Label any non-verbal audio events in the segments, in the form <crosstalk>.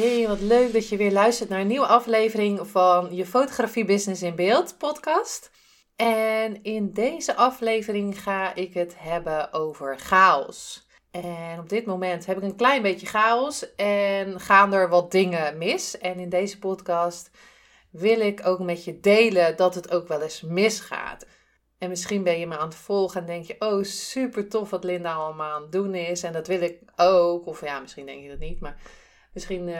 Hey, wat leuk dat je weer luistert naar een nieuwe aflevering van je Fotografie Business in Beeld podcast. En in deze aflevering ga ik het hebben over chaos. En op dit moment heb ik een klein beetje chaos en gaan er wat dingen mis. En in deze podcast wil ik ook met je delen dat het ook wel eens misgaat. En misschien ben je me aan het volgen en denk je: Oh, super tof wat Linda allemaal aan het doen is. En dat wil ik ook. Of ja, misschien denk je dat niet, maar Misschien uh,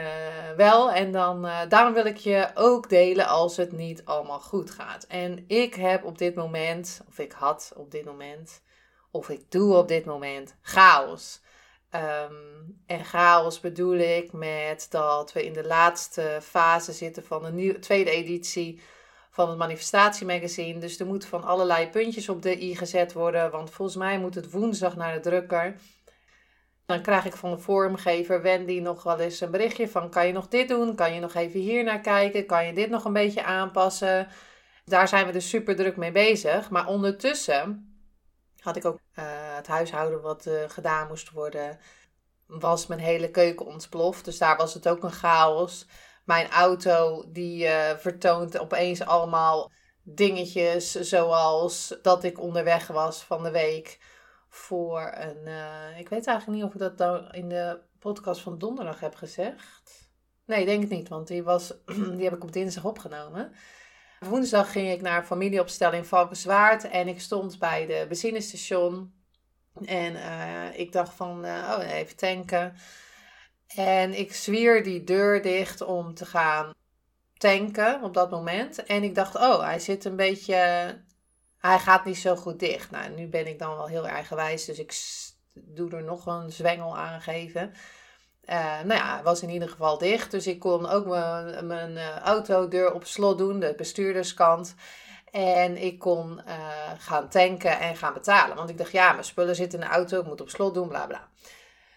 wel. En dan, uh, daarom wil ik je ook delen als het niet allemaal goed gaat. En ik heb op dit moment, of ik had op dit moment, of ik doe op dit moment chaos. Um, en chaos bedoel ik met dat we in de laatste fase zitten van de nieuwe, tweede editie van het manifestatiemagazine. Dus er moeten van allerlei puntjes op de i gezet worden. Want volgens mij moet het woensdag naar de drukker. Dan krijg ik van de vormgever Wendy nog wel eens een berichtje van: kan je nog dit doen? Kan je nog even hier naar kijken? Kan je dit nog een beetje aanpassen? Daar zijn we dus super druk mee bezig. Maar ondertussen had ik ook uh, het huishouden wat uh, gedaan moest worden. Was mijn hele keuken ontploft. Dus daar was het ook een chaos. Mijn auto die uh, vertoont opeens allemaal dingetjes. Zoals dat ik onderweg was van de week voor een. Uh, ik weet eigenlijk niet of ik dat dan in de podcast van donderdag heb gezegd. Nee, denk het niet, want die, was, <clears throat> die heb ik op dinsdag opgenomen. Woensdag ging ik naar familieopstelling Valkenswaard en ik stond bij de benzinestation. En uh, ik dacht van, uh, oh, even tanken. En ik zwier die deur dicht om te gaan tanken op dat moment. En ik dacht, oh, hij zit een beetje hij gaat niet zo goed dicht. Nou, nu ben ik dan wel heel erg wijs, dus ik doe er nog een zwengel aan geven. Uh, nou ja, was in ieder geval dicht. Dus ik kon ook mijn, mijn uh, autodeur op slot doen, de bestuurderskant. En ik kon uh, gaan tanken en gaan betalen. Want ik dacht, ja, mijn spullen zitten in de auto, ik moet op slot doen, bla bla.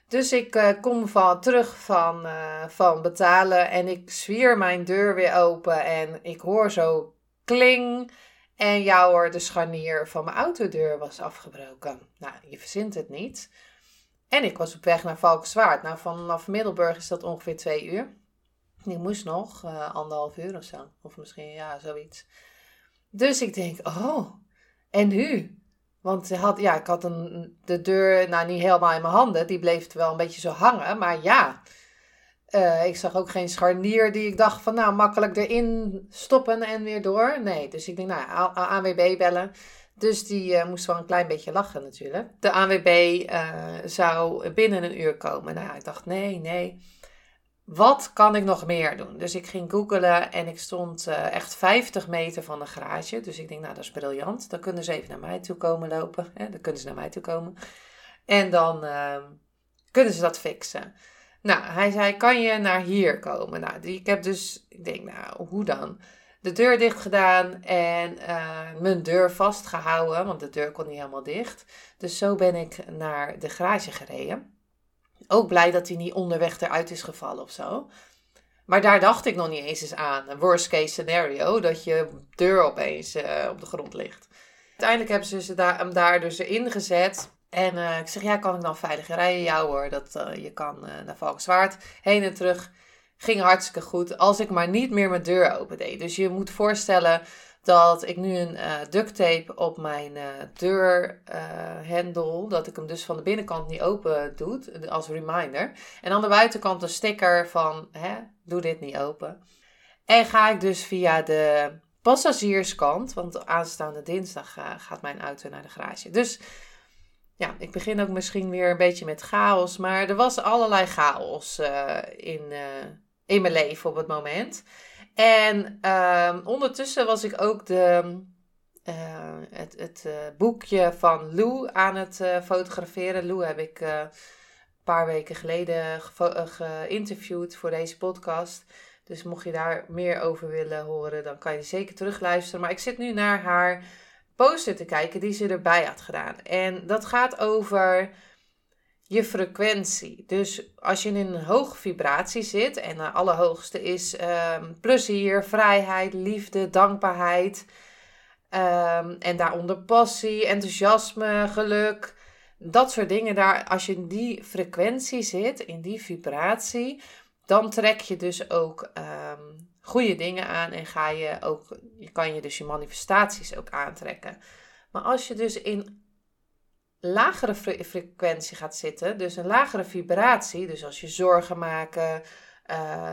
Dus ik kom van, terug van, van betalen en ik zwier mijn deur weer open. En ik hoor zo kling. En ja hoor, de scharnier van mijn autodeur was afgebroken. Nou, je verzint het niet. En ik was op weg naar Valkenswaard. Nou, vanaf Middelburg is dat ongeveer twee uur. Ik moest nog uh, anderhalf uur of zo. Of misschien, ja, zoiets. Dus ik denk, oh, en nu? Want had, ja, ik had een, de deur, nou niet helemaal in mijn handen. Die bleef wel een beetje zo hangen. Maar ja, uh, ik zag ook geen scharnier die ik dacht van nou makkelijk erin stoppen en weer door. Nee, dus ik denk nou ANWB bellen. Dus die uh, moest wel een klein beetje lachen natuurlijk. De ANWB uh, eh, zou binnen een uur komen. Nou, ik dacht nee, nee. Wat kan ik nog meer doen? Dus ik ging googelen en ik stond echt 50 meter van de garage. Dus ik denk nou dat is briljant. Dan kunnen ze even naar mij toe komen lopen. Hè? Dan kunnen ze naar mij toe komen. En dan kunnen ze dat fixen. Nou, hij zei, kan je naar hier komen? Nou, ik heb dus, ik denk, nou, hoe dan? De deur dicht gedaan en uh, mijn deur vastgehouden, want de deur kon niet helemaal dicht. Dus zo ben ik naar de garage gereden. Ook blij dat hij niet onderweg eruit is gevallen of zo. Maar daar dacht ik nog niet eens eens aan. Worst case scenario, dat je deur opeens uh, op de grond ligt. Uiteindelijk hebben ze hem daar dus erin gezet. En uh, ik zeg, ja, kan ik dan veilig rijden? Ja hoor, dat, uh, je kan uh, naar Valkenswaard heen en terug. Ging hartstikke goed, als ik maar niet meer mijn deur open deed. Dus je moet voorstellen dat ik nu een duct tape op mijn deurhendel, dat ik hem dus van de binnenkant niet open doe, als reminder. En aan de buitenkant een sticker van, hè, doe dit niet open. En ga ik dus via de passagierskant, want aanstaande dinsdag gaat mijn auto naar de garage. Dus ja, ik begin ook misschien weer een beetje met chaos. Maar er was allerlei chaos uh, in, uh, in mijn leven op het moment. En uh, ondertussen was ik ook de, uh, het, het boekje van Lou aan het fotograferen. Lou heb ik paar weken geleden geïnterviewd voor deze podcast. Dus mocht je daar meer over willen horen, dan kan je zeker terugluisteren. Maar ik zit nu naar haar poster te kijken die ze erbij had gedaan. En dat gaat over je frequentie. Dus als je in een hoge vibratie zit, en de allerhoogste is um, plezier, vrijheid, liefde, dankbaarheid. Um, en daaronder passie, enthousiasme, geluk. Dat soort dingen. Daar, als je in die frequentie zit, in die vibratie, dan trek je dus ook um, goede dingen aan en ga je ook, je kan je dus je manifestaties ook aantrekken. Maar als je dus in lagere frequentie gaat zitten, dus een lagere vibratie, dus als je zorgen maken,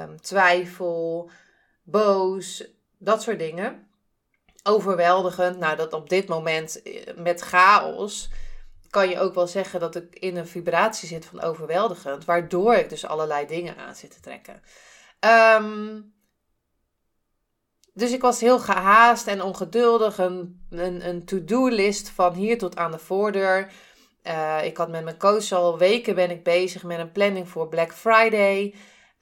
um, twijfel, boos, dat soort dingen, overweldigend, nou dat op dit moment eh, met chaos, kan je ook wel zeggen dat ik in een vibratie zit van overweldigend, waardoor ik dus allerlei dingen aan zit te trekken. Um, dus ik was heel gehaast en ongeduldig. Een, een, een to-do-list van hier tot aan de voordeur. Uh, ik had met mijn coach al weken ben ik bezig met een planning voor Black Friday.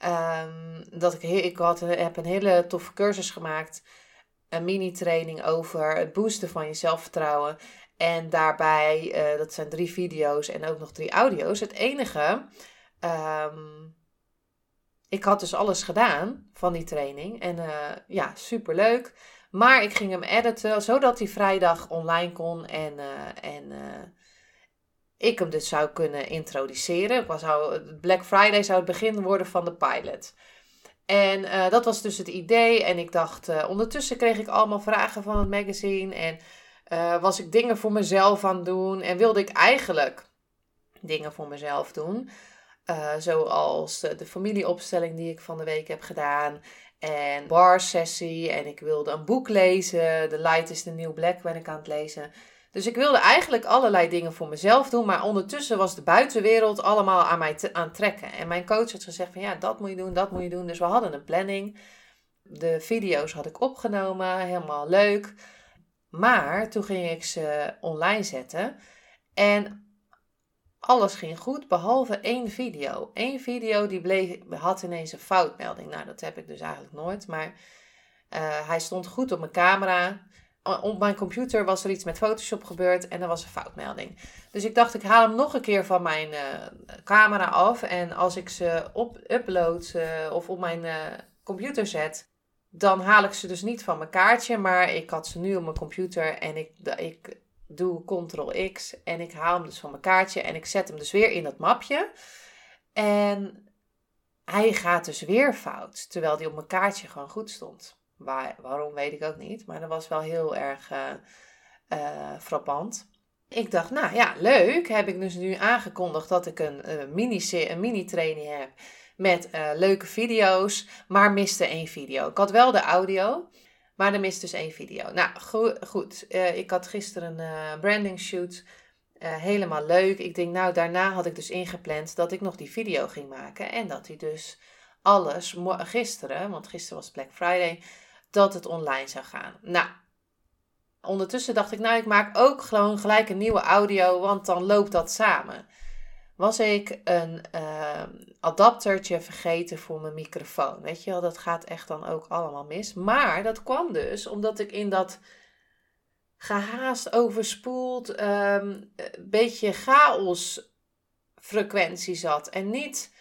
Um, dat ik, ik had, heb een hele toffe cursus gemaakt. Een mini-training over het boosten van je zelfvertrouwen. En daarbij, uh, dat zijn drie video's en ook nog drie audio's. Het enige um, ik had dus alles gedaan van die training. En uh, ja, superleuk. Maar ik ging hem editen, zodat hij vrijdag online kon. En, uh, en uh, ik hem dus zou kunnen introduceren. Was zou, Black Friday zou het begin worden van de pilot. En dat was dus het idee. En ik dacht, ondertussen kreeg ik allemaal vragen van het magazine. En was ik dingen voor mezelf aan het doen. En wilde ik eigenlijk dingen voor mezelf doen. Uh, zoals de familieopstelling die ik van de week heb gedaan. En bar sessie. En ik wilde een boek lezen. The Light is the New Black ben ik aan het lezen. Dus ik wilde eigenlijk allerlei dingen voor mezelf doen. Maar ondertussen was de buitenwereld allemaal aan mij te, aan trekken. En mijn coach had gezegd van ja, dat moet je doen, dat moet je doen. Dus we hadden een planning. De video's had ik opgenomen. Helemaal leuk. Maar toen ging ik ze online zetten. En alles ging goed, behalve één video. Eén video die bleef, had ineens een foutmelding. Nou, dat heb ik dus eigenlijk nooit. Maar uh, hij stond goed op mijn camera. Op mijn computer was er iets met Photoshop gebeurd en er was een foutmelding. Dus ik dacht, ik haal hem nog een keer van mijn uh, camera af. En als ik ze op upload uh, of op mijn computer zet, dan haal ik ze dus niet van mijn kaartje. Maar ik had ze nu op mijn computer en ik, ik doe Ctrl X en ik haal hem dus van mijn kaartje en ik zet hem dus weer in dat mapje. En hij gaat dus weer fout, terwijl die op mijn kaartje gewoon goed stond. Waar, waarom weet ik ook niet, maar dat was wel heel erg uh, uh, frappant. Ik dacht, nou ja, leuk. Heb ik dus nu aangekondigd dat ik een, uh, mini, een mini-training heb met leuke video's, maar miste één video. Ik had wel de audio, maar er mist dus één video. Nou, goed. Uh, ik had gisteren een uh, branding shoot. Uh, helemaal leuk. Ik denk, nou, daarna had ik dus ingepland dat ik nog die video ging maken. En dat hij dus alles gisteren, want gisteren was Black Friday, dat het online zou gaan. Nou, ondertussen dacht ik, nou, ik maak ook gewoon gelijk een nieuwe audio, want dan loopt dat samen was ik een uh, adaptertje vergeten voor mijn microfoon. Weet je wel, dat gaat echt dan ook allemaal mis. Maar dat kwam dus omdat ik in dat gehaast, overspoeld, um, beetje chaos frequentie zat. En niet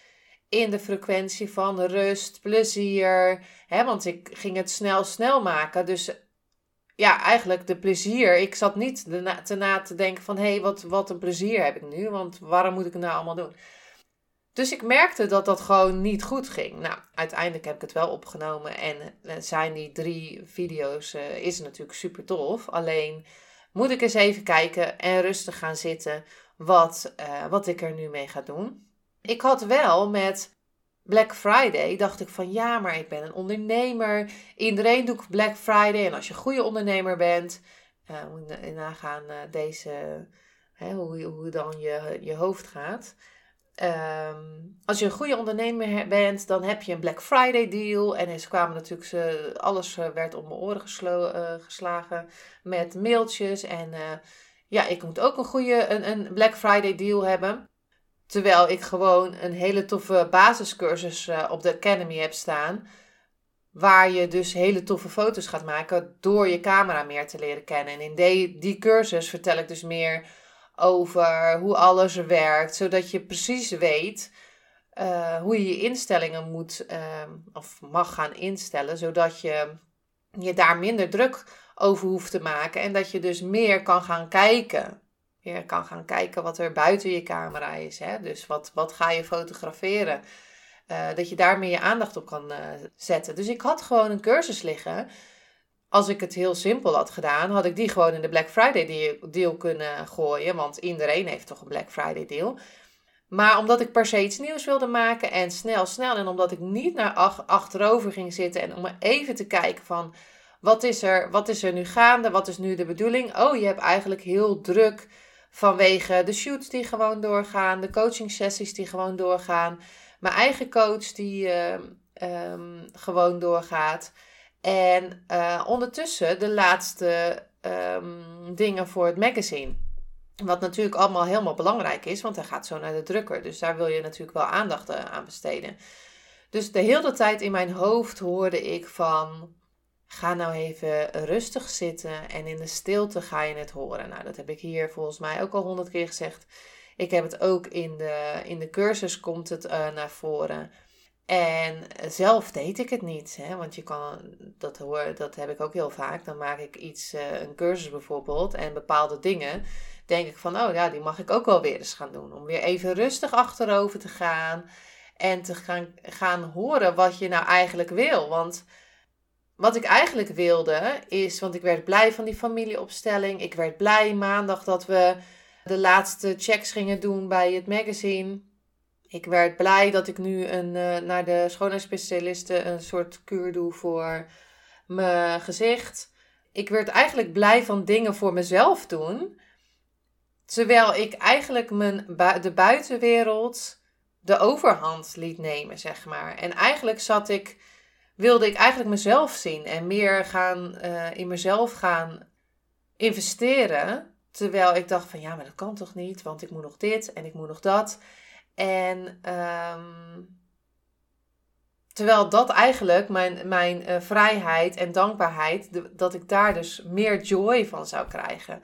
in de frequentie van rust, plezier. Hè, want ik ging het snel, snel maken. Dus ja, eigenlijk de plezier. Ik zat niet te na te denken van... hé, hey, wat, wat een plezier heb ik nu. Want waarom moet ik het nou allemaal doen? Dus ik merkte dat dat gewoon niet goed ging. Nou, uiteindelijk heb ik het wel opgenomen. En eh, zijn die drie video's... Uh, is natuurlijk super tof. Alleen moet ik eens even kijken en rustig gaan zitten... wat, uh, wat ik er nu mee ga doen. Ik had wel met Black Friday dacht ik van ja, maar ik ben een ondernemer. Iedereen doet Black Friday. En als je een goede ondernemer bent, uh, moet je nagaan deze, hè, hoe, hoe dan je, je hoofd gaat. Um, als je een goede ondernemer bent, dan heb je een Black Friday deal. En ze kwamen natuurlijk, ze, alles werd op mijn oren uh, geslagen met mailtjes. En ja, ik moet ook een goede een, een Black Friday deal hebben. Terwijl ik gewoon een hele toffe basiscursus op de Academy heb staan. Waar je dus hele toffe foto's gaat maken door je camera meer te leren kennen. En in die, die cursus vertel ik dus meer over hoe alles werkt. Zodat je precies weet uh, hoe je je instellingen moet uh, of mag gaan instellen. Zodat je je daar minder druk over hoeft te maken. En dat je dus meer kan gaan kijken. Je kan gaan kijken wat er buiten je camera is. Hè? Dus wat, wat ga je fotograferen? Uh, dat je daar meer je aandacht op kan uh, zetten. Dus ik had gewoon een cursus liggen. Als ik het heel simpel had gedaan, had ik die gewoon in de Black Friday deal, kunnen gooien. Want iedereen heeft toch een Black Friday deal. Maar omdat ik per se iets nieuws wilde maken en snel, snel. En omdat ik niet naar ach, achterover ging zitten en om even te kijken van wat is, er, wat is er nu gaande? Wat is nu de bedoeling? Oh, je hebt eigenlijk heel druk vanwege de shoots die gewoon doorgaan, de coaching sessies die gewoon doorgaan, mijn eigen coach die uh, gewoon doorgaat. En uh, ondertussen de laatste um, dingen voor het magazine. Wat natuurlijk allemaal helemaal belangrijk is, want hij gaat zo naar de drukker. Dus daar wil je natuurlijk wel aandacht eh, aan besteden. Dus de hele tijd in mijn hoofd hoorde ik van Ga nou even rustig zitten en in de stilte ga je het horen. Nou, dat heb ik hier volgens mij ook al honderd keer gezegd. Ik heb het ook in de, in de cursus komt het uh, naar voren. En zelf deed ik het niet, hè? want je kan, dat, hoor, dat heb ik ook heel vaak. Dan maak ik iets, uh, een cursus bijvoorbeeld, en bepaalde dingen. Denk ik van, oh ja, die mag ik ook wel weer eens gaan doen. Om weer even rustig achterover te gaan en te gaan, gaan horen wat je nou eigenlijk wil. Want wat ik eigenlijk wilde is, want ik werd blij van die familieopstelling. Ik werd blij maandag dat we de laatste checks gingen doen bij het magazine. Ik werd blij dat ik nu een, uh, naar de schoonheidsspecialisten een soort kuur doe voor mijn gezicht. Ik werd eigenlijk blij van dingen voor mezelf doen. Terwijl ik eigenlijk mijn de buitenwereld de overhand liet nemen, zeg maar. En eigenlijk zat ik wilde ik eigenlijk mezelf zien en meer gaan, uh, in mezelf gaan investeren. Terwijl ik dacht van ja, maar dat kan toch niet, want ik moet nog dit en ik moet nog dat. En um, terwijl dat eigenlijk mijn, mijn uh, vrijheid en dankbaarheid, dat ik daar dus meer joy van zou krijgen.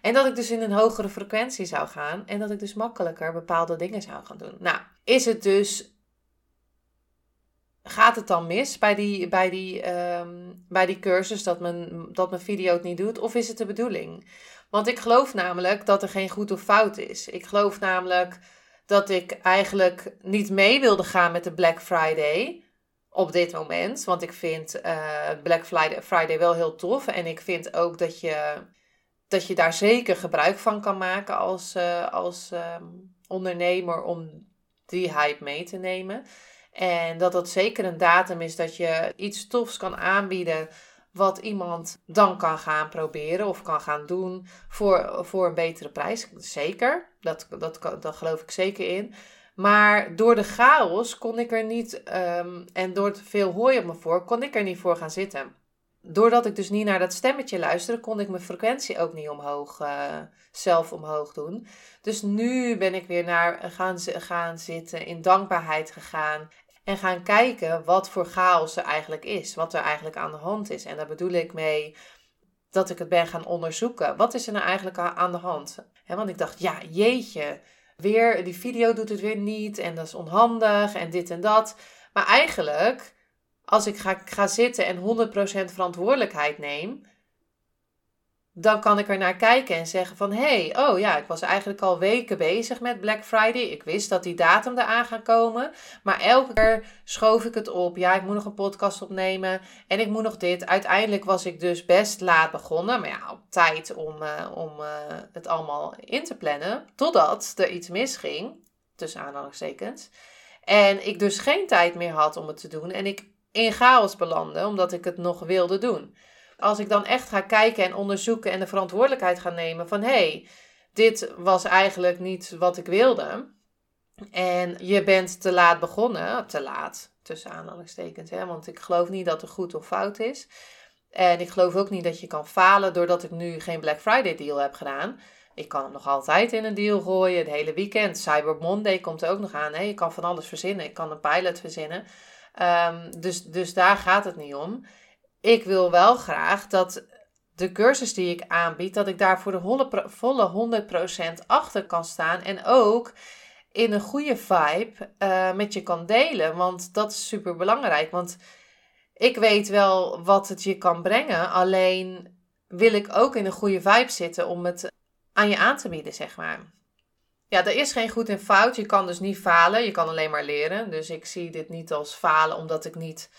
En dat ik dus in een hogere frequentie zou gaan en dat ik dus makkelijker bepaalde dingen zou gaan doen. Nou, is het dus gaat het dan mis bij die, bij die, um, bij die cursus dat mijn, dat mijn video het niet doet? Of is het de bedoeling? Want ik geloof namelijk dat er geen goed of fout is. Ik geloof namelijk dat ik eigenlijk niet mee wilde gaan met de Black Friday op dit moment. Want ik vind uh, Black Friday, wel heel tof. En ik vind ook dat je, dat je daar zeker gebruik van kan maken als, uh, als um, ondernemer om die hype mee te nemen. En dat dat zeker een datum is dat je iets tofs kan aanbieden. Wat iemand dan kan gaan proberen of kan gaan doen voor, voor een betere prijs. Zeker, dat, dat, dat geloof ik zeker in. Maar door de chaos kon ik er niet, um, en door het veel hooi op me voor, kon ik er niet voor gaan zitten. Doordat ik dus niet naar dat stemmetje luisterde, kon ik mijn frequentie ook niet omhoog, uh, zelf omhoog doen. Dus nu ben ik weer naar gaan, gaan zitten, in dankbaarheid gegaan. En gaan kijken wat voor chaos er eigenlijk is. Wat er eigenlijk aan de hand is. En daar bedoel ik mee dat ik het ben gaan onderzoeken. Wat is er nou eigenlijk aan de hand? want ik dacht, ja, jeetje. Weer, die video doet het weer niet. En dat is onhandig. En dit en dat. Maar eigenlijk, als ik ga, ga zitten en 100% verantwoordelijkheid neem dan kan ik er naar kijken en zeggen van... hé, hey, oh ja, ik was eigenlijk al weken bezig met Black Friday. Ik wist dat die datum eraan gaat komen. Maar elke keer schoof ik het op. Ja, ik moet nog een podcast opnemen en ik moet nog dit. Uiteindelijk was ik dus best laat begonnen. Maar ja, op tijd om, uh, om uh, het allemaal in te plannen. Totdat er iets misging, tussen aanhalingstekens. En ik dus geen tijd meer had om het te doen. En ik in chaos belandde, omdat ik het nog wilde doen als ik dan echt ga kijken en onderzoeken en de verantwoordelijkheid ga nemen van hé, hey, dit was eigenlijk niet wat ik wilde. En je bent te laat begonnen, te laat tussen aanhalingstekens, hè, want ik geloof niet dat er goed of fout is. En ik geloof ook niet dat je kan falen doordat ik nu geen Black Friday deal heb gedaan. Ik kan hem nog altijd in een deal gooien, het hele weekend. Cyber Monday komt er ook nog aan. Hè? Je kan van alles verzinnen. Ik kan een pilot verzinnen. Ehm, dus, dus daar gaat het niet om. Ik wil wel graag dat de cursus die ik aanbied, dat ik daar voor de volle 100% achter kan staan. En ook in een goede vibe uh, met je kan delen. Want dat is super belangrijk. Want ik weet wel wat het je kan brengen. Alleen wil ik ook in een goede vibe zitten om het aan je aan te bieden, zeg maar. Ja, er is geen goed en fout. Je kan dus niet falen. Je kan alleen maar leren. Dus ik zie dit niet als falen omdat ik niet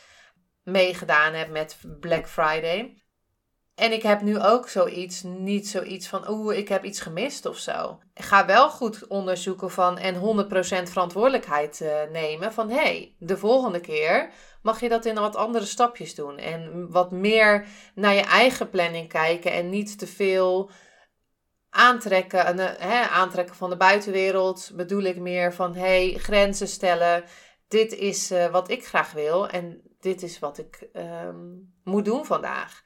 meegedaan heb met Black Friday. En ik heb nu ook zoiets, niet zoiets van, oeh, ik heb iets gemist of zo. Ik ga wel goed onderzoeken van en 100% verantwoordelijkheid uh, nemen van, hé, hey, de volgende keer mag je dat in wat andere stapjes doen. En wat meer naar je eigen planning kijken en niet te veel aantrekken, en, hè, aantrekken van de buitenwereld. Bedoel ik meer van, hé, hey, grenzen stellen. Dit is uh, wat ik graag wil en dit is wat ik um, moet doen vandaag.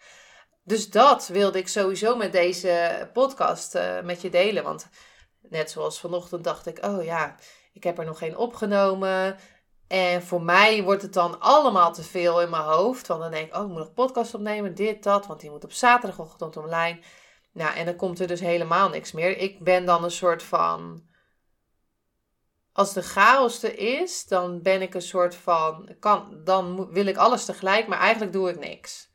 Dus dat wilde ik sowieso met deze podcast uh, met je delen. Want net zoals vanochtend dacht ik, oh ja, ik heb er nog geen opgenomen. En voor mij wordt het dan allemaal te veel in mijn hoofd. Want dan denk ik, oh, ik moet nog podcast opnemen, dit, dat. Want die moet op zaterdagochtend online. Nou, en dan komt er dus helemaal niks meer. Ik ben dan een soort van. Als de chaos er is, dan ben ik een soort van. Kan, dan wil ik alles tegelijk, maar eigenlijk doe ik niks.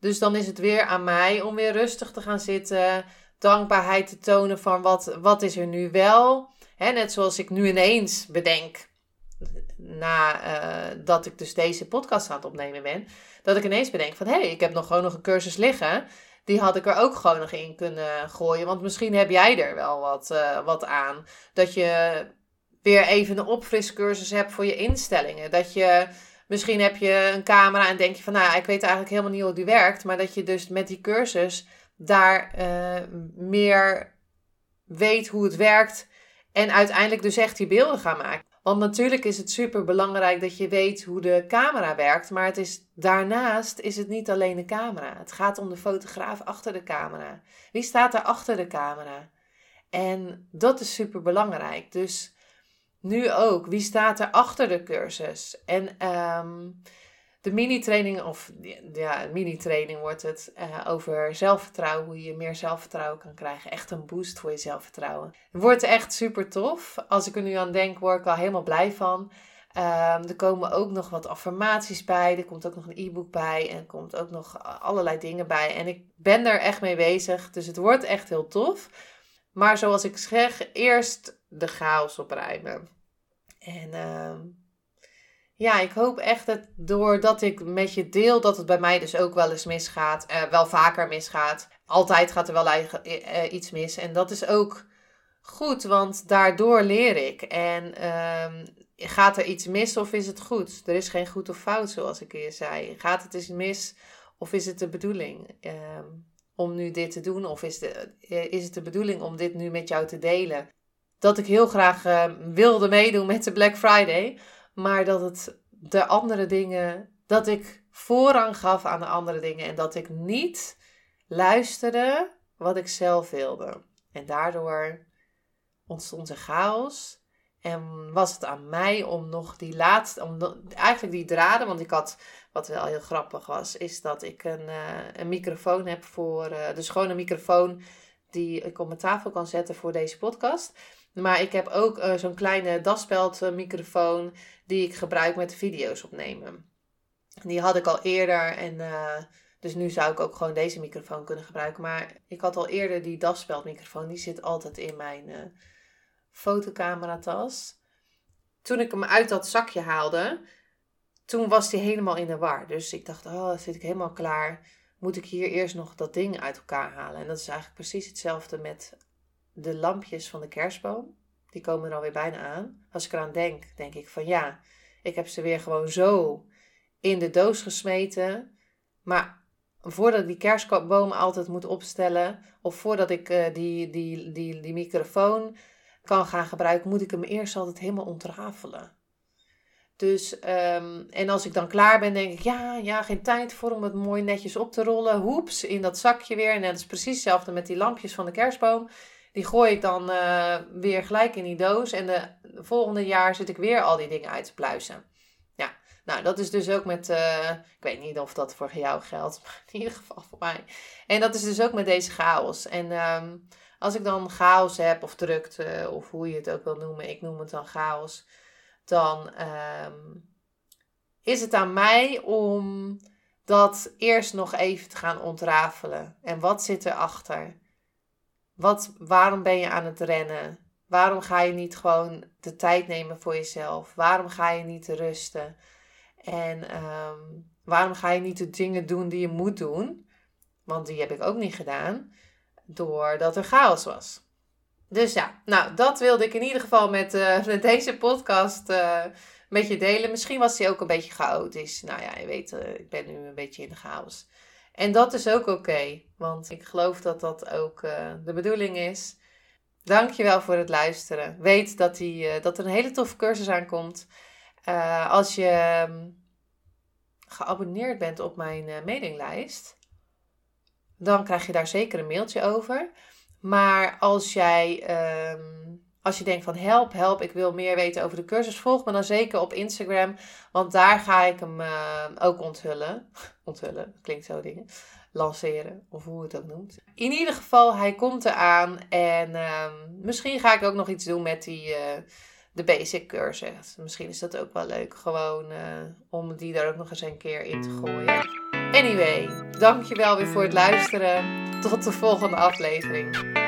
Dus dan is het weer aan mij om weer rustig te gaan zitten. Dankbaarheid te tonen van wat, wat is er nu wel. Hè, net zoals ik nu ineens bedenk. Nadat uh, ik dus deze podcast aan het opnemen ben. Dat ik ineens bedenk van hé, hey, ik heb nog gewoon nog een cursus liggen. Die had ik er ook gewoon nog in kunnen gooien. Want misschien heb jij er wel wat, uh, wat aan. Dat je weer even een opfriscursus hebt voor je instellingen. Dat je Misschien heb je een camera en denk je van, nou, ik weet eigenlijk helemaal niet hoe die werkt. Maar dat je dus met die cursus daar uh, meer weet hoe het werkt. En uiteindelijk dus echt die beelden gaan maken. Want natuurlijk is het super belangrijk dat je weet hoe de camera werkt. Maar het is, daarnaast is het niet alleen de camera. Het gaat om de fotograaf achter de camera. Wie staat er achter de camera? En dat is super belangrijk. Dus nu ook. Wie staat er achter de cursus? En um, de mini-training, of ja, mini-training wordt het uh, over zelfvertrouwen. Hoe je meer zelfvertrouwen kan krijgen. Echt een boost voor je zelfvertrouwen. Het wordt echt super tof. Als ik er nu aan denk, word ik al helemaal blij van. Um, er komen ook nog wat affirmaties bij. Er komt ook nog een e-book bij. En er komt ook nog allerlei dingen bij. En ik ben er echt mee bezig. Dus het wordt echt heel tof. Maar zoals ik zeg, eerst de chaos opruimen. En uh, ja, ik hoop echt dat doordat ik met je deel, dat het bij mij dus ook wel eens misgaat. Uh, wel vaker misgaat. Altijd gaat er wel uh, iets mis. En dat is ook goed, want daardoor leer ik. En uh, gaat er iets mis of is het goed? Er is geen goed of fout, zoals ik je zei. Gaat het eens mis of is het de bedoeling? Ehm, om nu dit te doen? Of is, de, is het de bedoeling om dit nu met jou te delen? Dat ik heel graag uh, wilde meedoen met de Black Friday. Maar dat het de andere dingen, dat ik voorrang gaf aan de andere dingen. En dat ik niet luisterde wat ik zelf wilde. En daardoor ontstond er chaos. En was het aan mij om nog die laatste, om eigenlijk die draden, want ik had, wat wel heel grappig was, is dat ik een, uh, een microfoon heb voor, uh, dus gewoon een microfoon die ik op mijn tafel kan zetten voor deze podcast. Maar ik heb ook uh, zo'n kleine daspeldmicrofoon die ik gebruik met video's opnemen. Die had ik al eerder en uh, dus nu zou ik ook gewoon deze microfoon kunnen gebruiken. Maar ik had al eerder die daspeldmicrofoon, die zit altijd in mijn uh, fotocameratas. Toen ik hem uit dat zakje haalde, toen was die helemaal in de war. Dus ik dacht, oh, zit ik helemaal klaar. Moet ik hier eerst nog dat ding uit elkaar halen? En dat is eigenlijk precies hetzelfde met de lampjes van de kerstboom. Die komen er alweer bijna aan. Als ik eraan denk, denk ik van ja, ik heb ze weer gewoon zo in de doos gesmeten. Maar voordat ik die kerstboom altijd moet opstellen, of voordat ik uh, die, die, die, die microfoon kan gaan gebruiken, moet ik hem eerst altijd helemaal ontrafelen. Dus, um, en als ik dan klaar ben, denk ik, ja, ja, geen tijd voor om het mooi netjes op te rollen. Hoeps, in dat zakje weer. En dat is precies hetzelfde met die lampjes van de kerstboom. Die gooi ik dan eh, weer gelijk in die doos. En de, volgende jaar zit ik weer al die dingen uit te pluizen. Ja, nou dat is dus ook met... Uh, ik weet niet of dat voor jou geldt. <laughs> Maar in ieder geval voor mij. En dat is dus ook met deze chaos. En um, als ik dan chaos heb of drukte... Of hoe je het ook wil noemen. Ik noem het dan chaos. Dan um, is het aan mij om dat eerst nog even te gaan ontrafelen. En wat zit erachter? Wat, waarom ben je aan het rennen? Waarom ga je niet gewoon de tijd nemen voor jezelf? Waarom ga je niet rusten? En um, waarom ga je niet de dingen doen die je moet doen? Want die heb ik ook niet gedaan, doordat er chaos was. Dus ja, nou, dat wilde ik in ieder geval met, uh, <laughs> met deze podcast uh, met je delen. Misschien was hij ook een beetje chaotisch. Nou ja, je weet, uh, ik ben nu een beetje in de chaos. En dat is ook oké, want ik geloof dat dat ook uh, de bedoeling is. Dankjewel voor het luisteren. Weet dat, die, uh, dat er een hele toffe cursus aankomt. Uh, als je um, geabonneerd bent op mijn mailinglijst, dan krijg je daar zeker een mailtje over. Maar als jij um, als je denkt van help, help, ik wil meer weten over de cursus, volg me dan zeker op Instagram. Want daar ga ik hem uh, ook onthullen. <laughs> onthullen, klinkt zo dingen. Lanceren, of hoe het ook noemt. In ieder geval, hij komt eraan. En uh, misschien ga ik ook nog iets doen met die, uh, de basic cursus. Misschien is dat ook wel leuk. Gewoon uh, om die daar ook nog eens een keer in te gooien. Anyway, dankjewel weer voor het luisteren. Tot de volgende aflevering.